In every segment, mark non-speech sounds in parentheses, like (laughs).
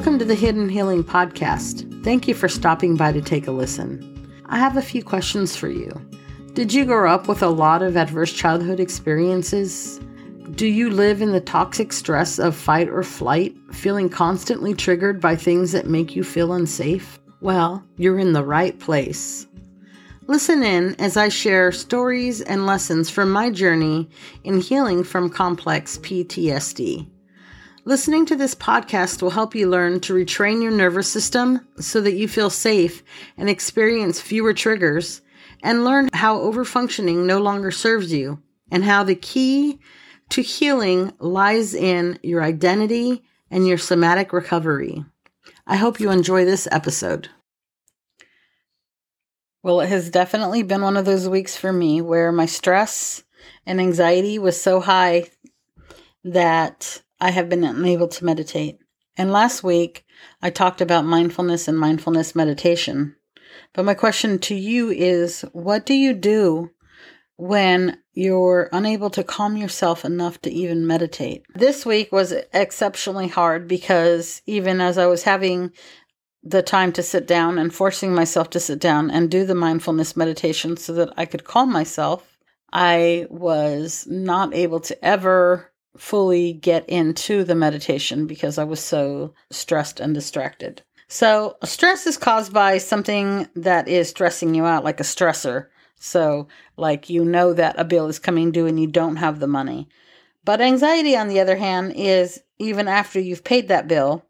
Welcome to the Hidden Healing Podcast. Thank you for stopping by to take a listen. I have a few questions for you. Did you grow up with a lot of adverse childhood experiences? Do you live in the toxic stress of fight or flight, feeling constantly triggered by things that make you feel unsafe? Well, you're in the right place. Listen in as I share stories and lessons from my journey in healing from complex PTSD. Listening to this podcast will help you learn to retrain your nervous system so that you feel safe and experience fewer triggers, and learn how overfunctioning no longer serves you, and how the key to healing lies in your identity and your somatic recovery. I hope you enjoy this episode. Well, it has definitely been one of those weeks for me where my stress and anxiety was so high that I have been unable to meditate. And last week, I talked about mindfulness and mindfulness meditation. But my question to you is what do you do when you're unable to calm yourself enough to even meditate? This week was exceptionally hard because even as I was having the time to sit down and forcing myself to sit down and do the mindfulness meditation so that I could calm myself, I was not able to ever fully get into the meditation because I was so stressed and distracted. So, stress is caused by something that is stressing you out, like a stressor. So, like you know that a bill is coming due and you don't have the money. But anxiety, on the other hand, is even after you've paid that bill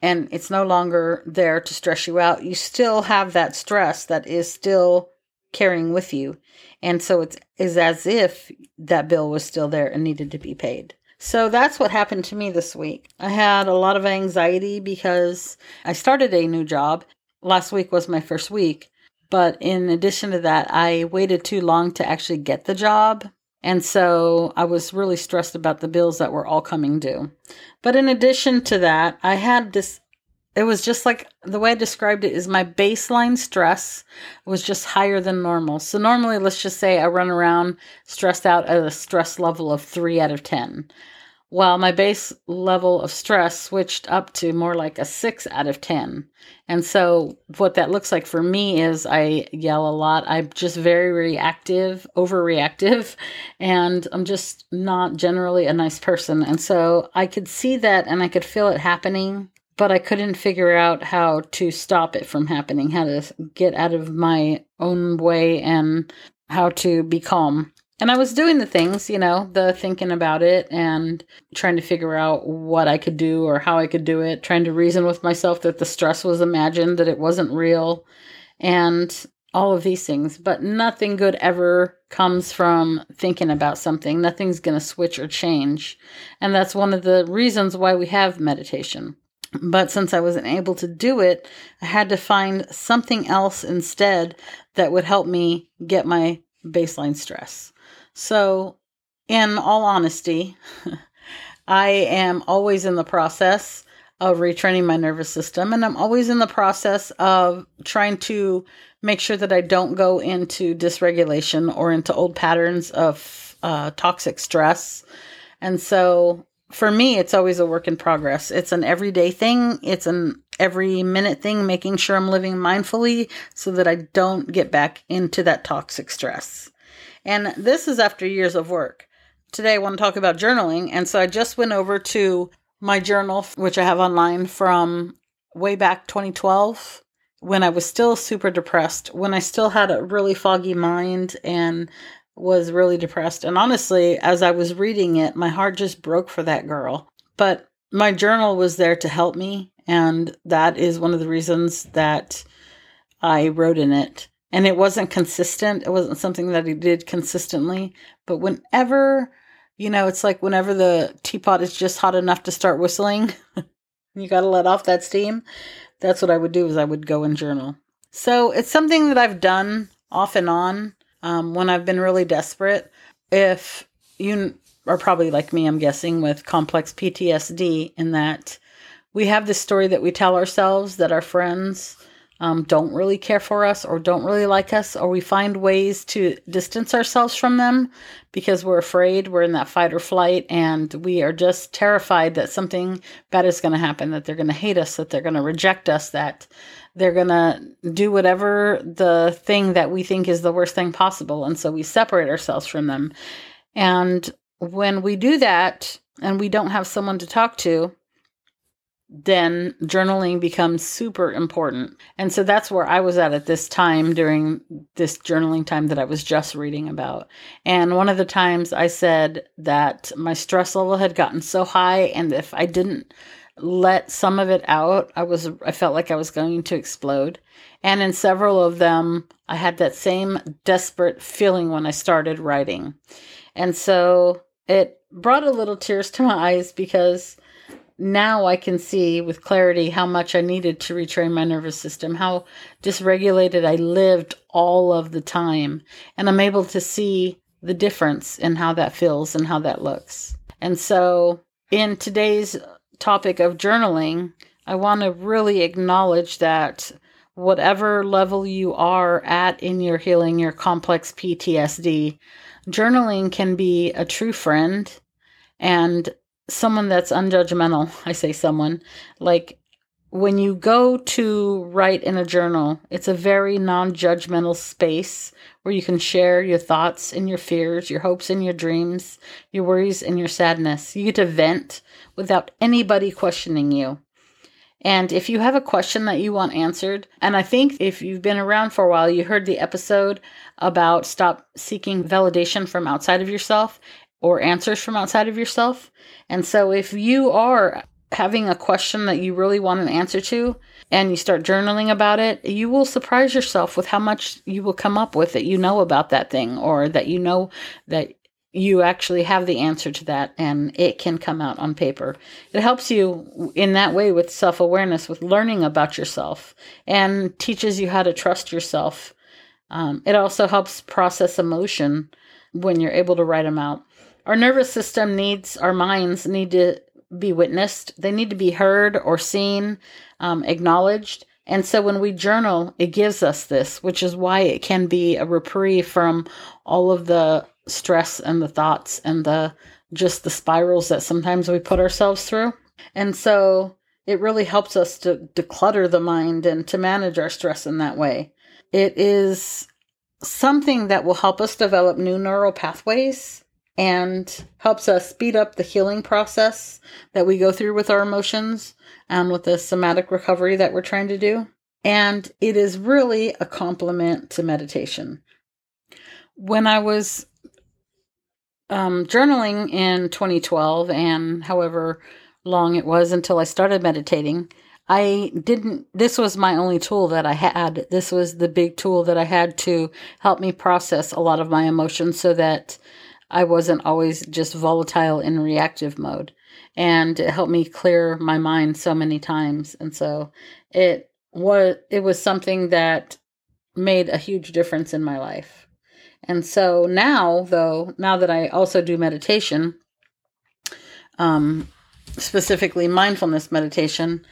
and it's no longer there to stress you out, you still have that stress that is still carrying with you. And so it is as if that bill was still there and needed to be paid. So that's what happened to me this week. I had a lot of anxiety because I started a new job. Last week was my first week. But in addition to that, I waited too long to actually get the job. And so I was really stressed about the bills that were all coming due. But in addition to that, I had this it was just like the way I described it is my baseline stress was just higher than normal. So normally let's just say I run around stressed out at a stress level of 3 out of 10 while my base level of stress switched up to more like a six out of 10. And so, what that looks like for me is I yell a lot. I'm just very reactive, overreactive, (laughs) and I'm just not generally a nice person. And so, I could see that and I could feel it happening, but I couldn't figure out how to stop it from happening, how to get out of my own way and how to be calm. And I was doing the things, you know, the thinking about it and trying to figure out what I could do or how I could do it, trying to reason with myself that the stress was imagined, that it wasn't real, and all of these things. But nothing good ever comes from thinking about something. Nothing's going to switch or change. And that's one of the reasons why we have meditation. But since I wasn't able to do it, I had to find something else instead that would help me get my baseline stress. So, in all honesty, (laughs) I am always in the process of retraining my nervous system, and I'm always in the process of trying to make sure that I don't go into dysregulation or into old patterns of uh, toxic stress. And so, for me, it's always a work in progress. It's an everyday thing, it's an every minute thing, making sure I'm living mindfully so that I don't get back into that toxic stress. And this is after years of work. Today I want to talk about journaling. And so I just went over to my journal, which I have online from way back 2012 when I was still super depressed, when I still had a really foggy mind and was really depressed. And honestly, as I was reading it, my heart just broke for that girl. But my journal was there to help me. And that is one of the reasons that I wrote in it and it wasn't consistent. It wasn't something that I did consistently. But whenever, you know, it's like whenever the teapot is just hot enough to start whistling, (laughs) you got to let off that steam. That's what I would do is I would go and journal. So it's something that I've done off and on um, when I've been really desperate. If you are probably like me, I'm guessing, with complex PTSD, in that we have this story that we tell ourselves that our friends um, don't really care for us or don't really like us, or we find ways to distance ourselves from them because we're afraid, we're in that fight or flight, and we are just terrified that something bad is going to happen, that they're going to hate us, that they're going to reject us, that they're going to do whatever the thing that we think is the worst thing possible. And so we separate ourselves from them. And when we do that and we don't have someone to talk to, then journaling becomes super important. And so that's where I was at at this time during this journaling time that I was just reading about. And one of the times I said that my stress level had gotten so high, and if I didn't let some of it out, I was I felt like I was going to explode. And in several of them, I had that same desperate feeling when I started writing. And so it brought a little tears to my eyes because now I can see with clarity how much I needed to retrain my nervous system, how dysregulated I lived all of the time. And I'm able to see the difference in how that feels and how that looks. And so, in today's topic of journaling, I want to really acknowledge that whatever level you are at in your healing your complex PTSD, journaling can be a true friend and someone that's unjudgmental. (laughs) I say someone like when you go to write in a journal, it's a very non judgmental space where you can share your thoughts and your fears, your hopes and your dreams, your worries and your sadness. You get to vent without anybody questioning you. And if you have a question that you want answered, and I think if you've been around for a while, you heard the episode about stop seeking validation from outside of yourself or answers from outside of yourself. And so if you are having a question that you really want an answer to and you start journaling about it, you will surprise yourself with how much you will come up with that you know about that thing or that you know that you actually have the answer to that and it can come out on paper. It helps you in that way with self awareness, with learning about yourself, and teaches you how to trust yourself. Um, it also helps process emotion when you're able to write them out. Our nervous system needs, our minds need to be witnessed, they need to be heard or seen, um, acknowledged. And so when we journal, it gives us this, which is why it can be a reprieve from all of the stress and the thoughts and the just the spirals that sometimes we put ourselves through. And so it really helps us to declutter the mind and to manage our stress in that way. It is something that will help us develop new neural pathways and helps us speed up the healing process that we go through with our emotions and with the somatic recovery that we're trying to do. And it is really a complement to meditation. When I was um, journaling in 2012 and however long it was until I started meditating, I didn't, this was my only tool that I had. This was the big tool that I had to help me process a lot of my emotions so that I wasn't always just volatile in reactive mode. And it helped me clear my mind so many times. And so it was it was something that made a huge difference in my life. And so now though, now that I also do meditation, um specifically mindfulness meditation,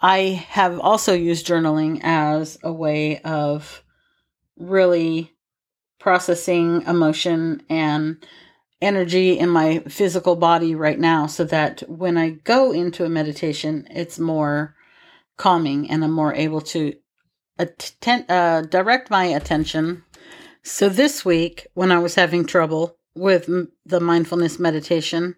I have also used journaling as a way of really processing emotion and energy in my physical body right now so that when I go into a meditation, it's more calming and I'm more able to attend, uh, direct my attention. So this week, when I was having trouble with m- the mindfulness meditation,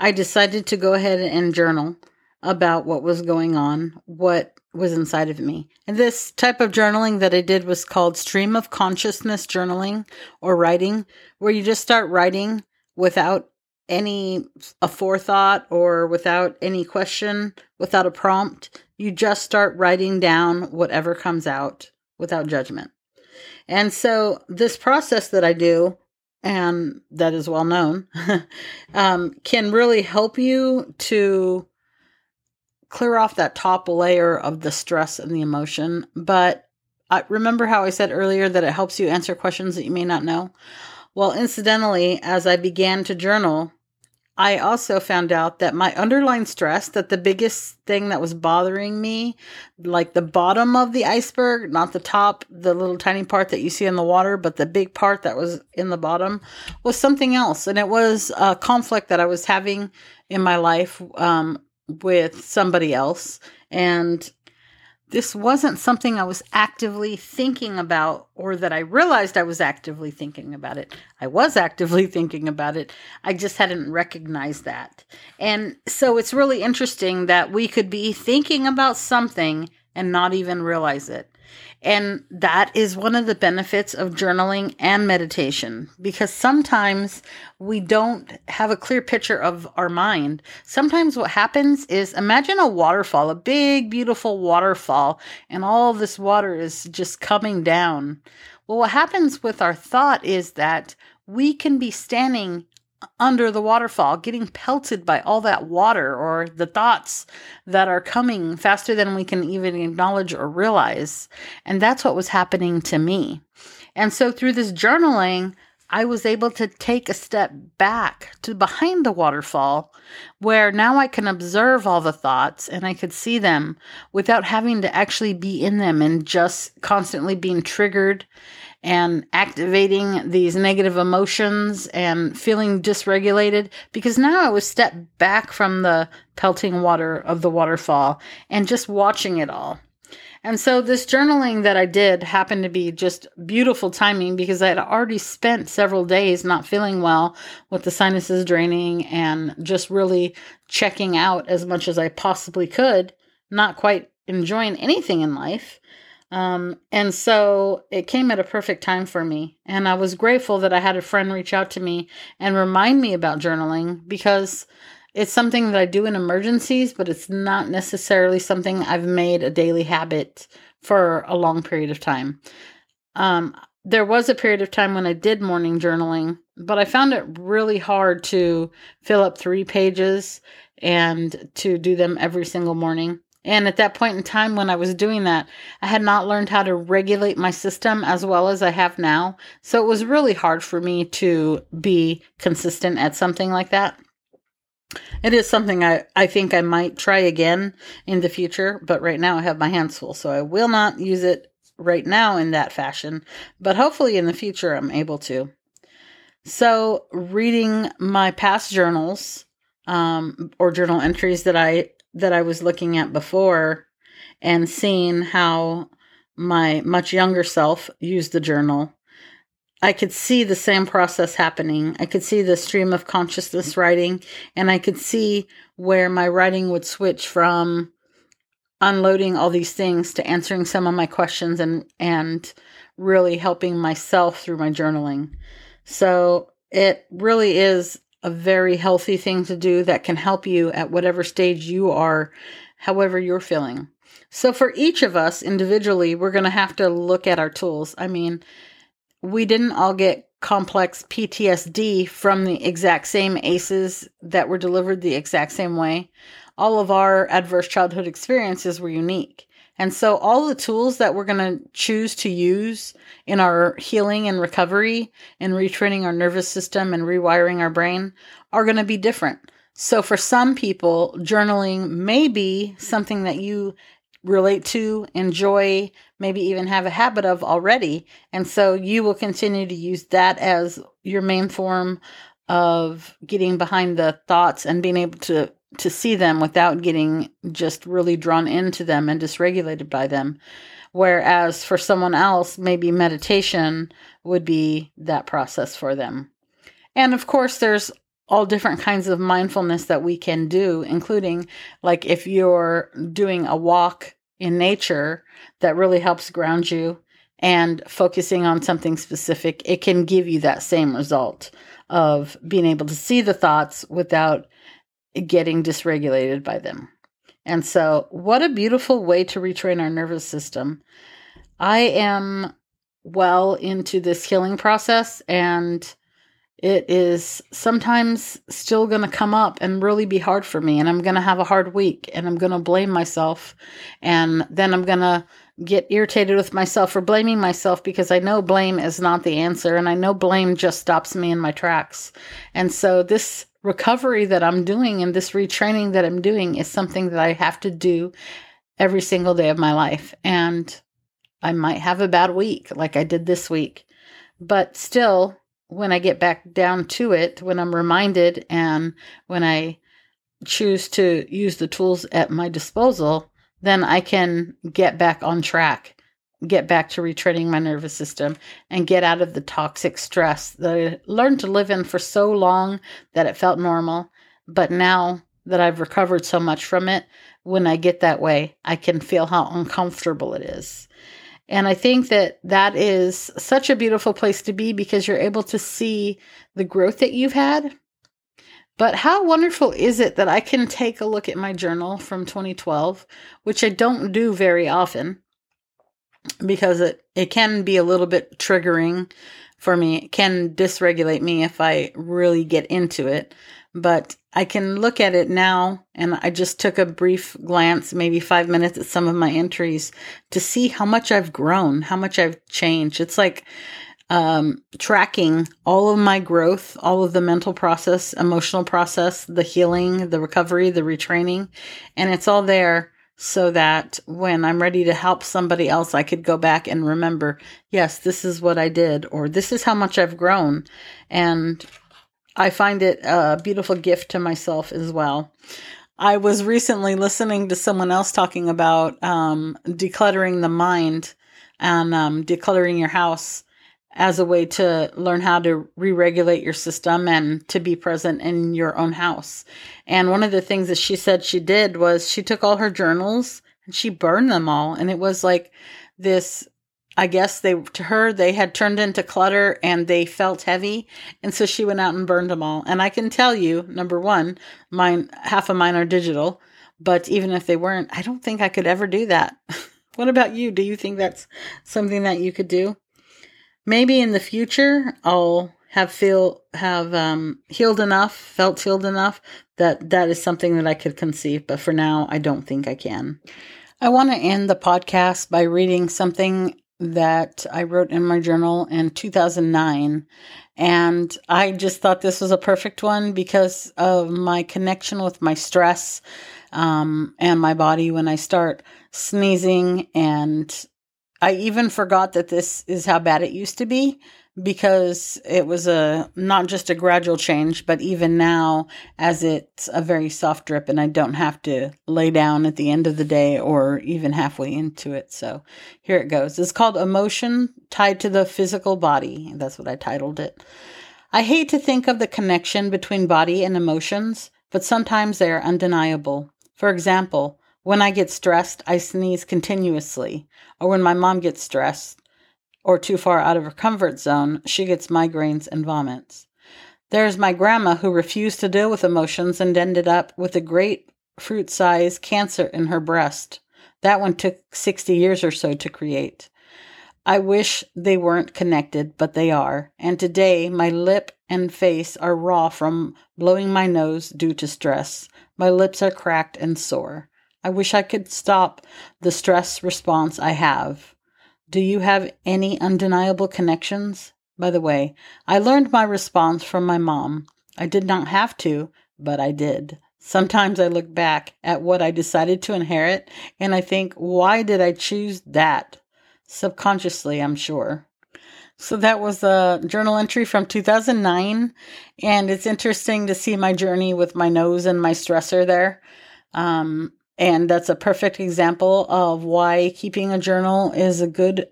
I decided to go ahead and journal about what was going on, what was inside of me. And this type of journaling that I did was called stream of consciousness journaling or writing, where you just start writing without any forethought or without any question, without a prompt. You just start writing down whatever comes out without judgment. And so this process that I do and that is well known, (laughs) um, can really help you to clear off that top layer of the stress and the emotion. But I remember how I said earlier that it helps you answer questions that you may not know. Well, incidentally, as I began to journal, I also found out that my underlying stress, that the biggest thing that was bothering me, like the bottom of the iceberg, not the top, the little tiny part that you see in the water, but the big part that was in the bottom, was something else. And it was a conflict that I was having in my life um, with somebody else. And this wasn't something I was actively thinking about or that I realized I was actively thinking about it. I was actively (laughs) thinking about it. I just hadn't recognized that. And so it's really interesting that we could be thinking about something and not even realize it. And that is one of the benefits of journaling and meditation because sometimes we don't have a clear picture of our mind. Sometimes what happens is imagine a waterfall, a big, beautiful waterfall, and all this water is just coming down. Well, what happens with our thought is that we can be standing under the waterfall, getting pelted by all that water or the thoughts that are coming faster than we can even acknowledge or realize. And that's what was happening to me. And so through this journaling, I was able to take a step back to behind the waterfall where now I can observe all the thoughts and I could see them without having to actually be in them and just constantly being triggered and activating these negative emotions and feeling dysregulated because now I was stepped back from the pelting water of the waterfall and just watching it all. And so this journaling that I did happened to be just beautiful timing because I had already spent several days not feeling well with the sinuses draining and just really checking out as much as I possibly could, not quite enjoying anything in life. Um, and so it came at a perfect time for me. And I was grateful that I had a friend reach out to me and remind me about journaling because it's something that I do in emergencies, but it's not necessarily something I've made a daily habit for a long period of time. Um, there was a period of time when I did morning journaling, but I found it really hard to fill up three pages and to do them every single morning. And at that point in time, when I was doing that, I had not learned how to regulate my system as well as I have now. So it was really hard for me to be consistent at something like that. It is something I, I think I might try again in the future, but right now I have my hands full, so I will not use it right now in that fashion, but hopefully in the future I'm able to. So, reading my past journals um, or journal entries that I that I was looking at before and seeing how my much younger self used the journal, I could see the same process happening. I could see the stream of consciousness writing, and I could see where my writing would switch from unloading all these things to answering some of my questions and and really helping myself through my journaling. So it really is a very healthy thing to do that can help you at whatever stage you are, however you're feeling. So, for each of us individually, we're going to have to look at our tools. I mean, we didn't all get complex PTSD from the exact same ACEs that were delivered the exact same way. All of our adverse childhood experiences were unique. And so, all the tools that we're going to choose to use in our healing and recovery and retraining our nervous system and rewiring our brain are going to be different. So, for some people, journaling may be something that you relate to, enjoy, maybe even have a habit of already. And so, you will continue to use that as your main form of getting behind the thoughts and being able to to see them without getting just really drawn into them and dysregulated by them. Whereas for someone else, maybe meditation would be that process for them. And of course, there's all different kinds of mindfulness that we can do, including like if you're doing a walk in nature that really helps ground you and focusing on something specific, it can give you that same result of being able to see the thoughts without getting dysregulated by them. And so, what a beautiful way to retrain our nervous system. I am well into this healing process, and it is sometimes still going to come up and really be hard for me. And I'm going to have a hard week, and I'm going to blame myself. And then I'm going to get irritated with myself for blaming myself because I know blame is not the answer and I know blame just stops me in my tracks. And so this recovery that I'm doing and this retraining that I'm doing is something that I have to do every single day of my life. And I might have a bad week like I did this week. But still, when I get back down to it, when I'm reminded and when I choose to use the tools at my disposal, then I can get back on track, get back to retraining my nervous system, and get out of the toxic stress that I learned to live in for so long that it felt normal. But now that I've recovered so much from it, when I get that way, I can feel how uncomfortable it is. And I think that that is such a beautiful place to be because you're able to see the growth that you've had but how wonderful is it that I can take a look at my journal from 2012, which I don't do very often because it, it can be a little bit triggering for me. It can dysregulate me if I really get into it. But I can look at it now, and I just took a brief glance, maybe five minutes at some of my entries to see how much I've grown, how much I've changed. It's like um, tracking all of my growth, all of the mental process, emotional process, the healing, the recovery, the retraining. And it's all there so that when I'm ready to help somebody else, I could go back and remember, yes, this is what I did, or this is how much I've grown. And I find it a beautiful gift to myself as well. I was recently listening to someone else talking about um, decluttering the mind and um, decluttering your house as a way to learn how to re-regulate your system and to be present in your own house. And one of the things that she said she did was she took all her journals and she burned them all and it was like this I guess they to her they had turned into clutter and they felt heavy and so she went out and burned them all. And I can tell you number 1, mine half of mine are digital, but even if they weren't, I don't think I could ever do that. (laughs) what about you? Do you think that's something that you could do? maybe in the future I'll have feel have um, healed enough, felt healed enough that that is something that I could conceive. But for now, I don't think I can. I want to end the podcast by reading something that I wrote in my journal in 2009. And I just thought this was a perfect one because of my connection with my stress um, and my body when I start sneezing and I even forgot that this is how bad it used to be because it was a not just a gradual change, but even now, as it's a very soft drip, and I don't have to lay down at the end of the day or even halfway into it. So here it goes. It's called Emotion Tied to the Physical Body. That's what I titled it. I hate to think of the connection between body and emotions, but sometimes they are undeniable. For example, when I get stressed, I sneeze continuously. Or when my mom gets stressed or too far out of her comfort zone, she gets migraines and vomits. There's my grandma who refused to deal with emotions and ended up with a great fruit sized cancer in her breast. That one took 60 years or so to create. I wish they weren't connected, but they are. And today, my lip and face are raw from blowing my nose due to stress. My lips are cracked and sore. I wish I could stop the stress response I have. Do you have any undeniable connections? By the way, I learned my response from my mom. I did not have to, but I did. Sometimes I look back at what I decided to inherit and I think, why did I choose that? Subconsciously, I'm sure. So that was a journal entry from 2009. And it's interesting to see my journey with my nose and my stressor there. Um, and that's a perfect example of why keeping a journal is a good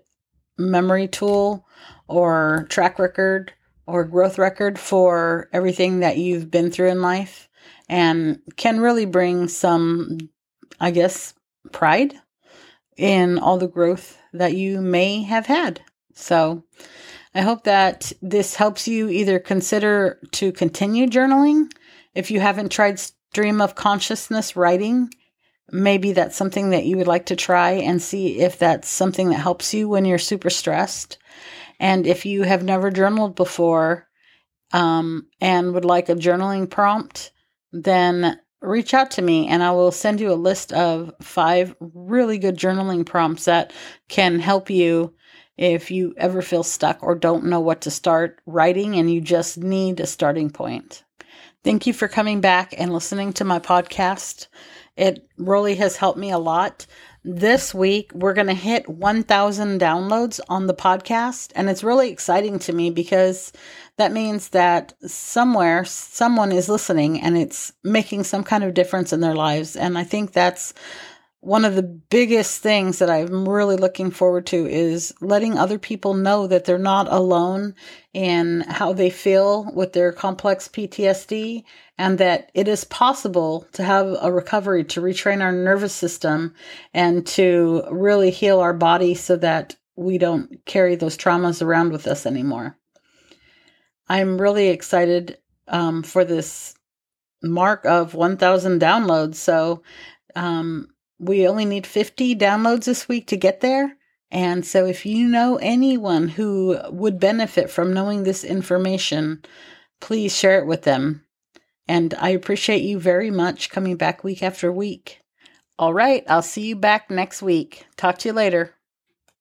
memory tool or track record or growth record for everything that you've been through in life and can really bring some, I guess, pride in all the growth that you may have had. So I hope that this helps you either consider to continue journaling. If you haven't tried stream of consciousness writing, maybe that's something that you would like to try and see if that's something that helps you when you're super stressed. And if you have never journaled before um, and would like a journaling prompt, then reach out to me and I will send you a list of five really good journaling prompts that can help you if you ever feel stuck or don't know what to start writing and you just need a starting point. Thank you for coming back and listening to my podcast. It really has helped me a lot. This week, we're going to hit 1,000 downloads on the podcast. And it's really exciting to me because that means that somewhere someone is listening and it's making some kind of difference in their lives. And I think that's one of the biggest things that I'm really looking forward to is letting other people know that they're not alone in how they feel with their complex PTSD and that it is possible to have a recovery, to retrain our nervous system and to really heal our body so that we don't carry those traumas around with us anymore. I'm really excited um, for this mark of 1,000 downloads. So, um, we only need 50 downloads this week to get there. And so if you know anyone who would benefit from knowing this information, please share it with them. And I appreciate you very much coming back week after week. All right, I'll see you back next week. Talk to you later.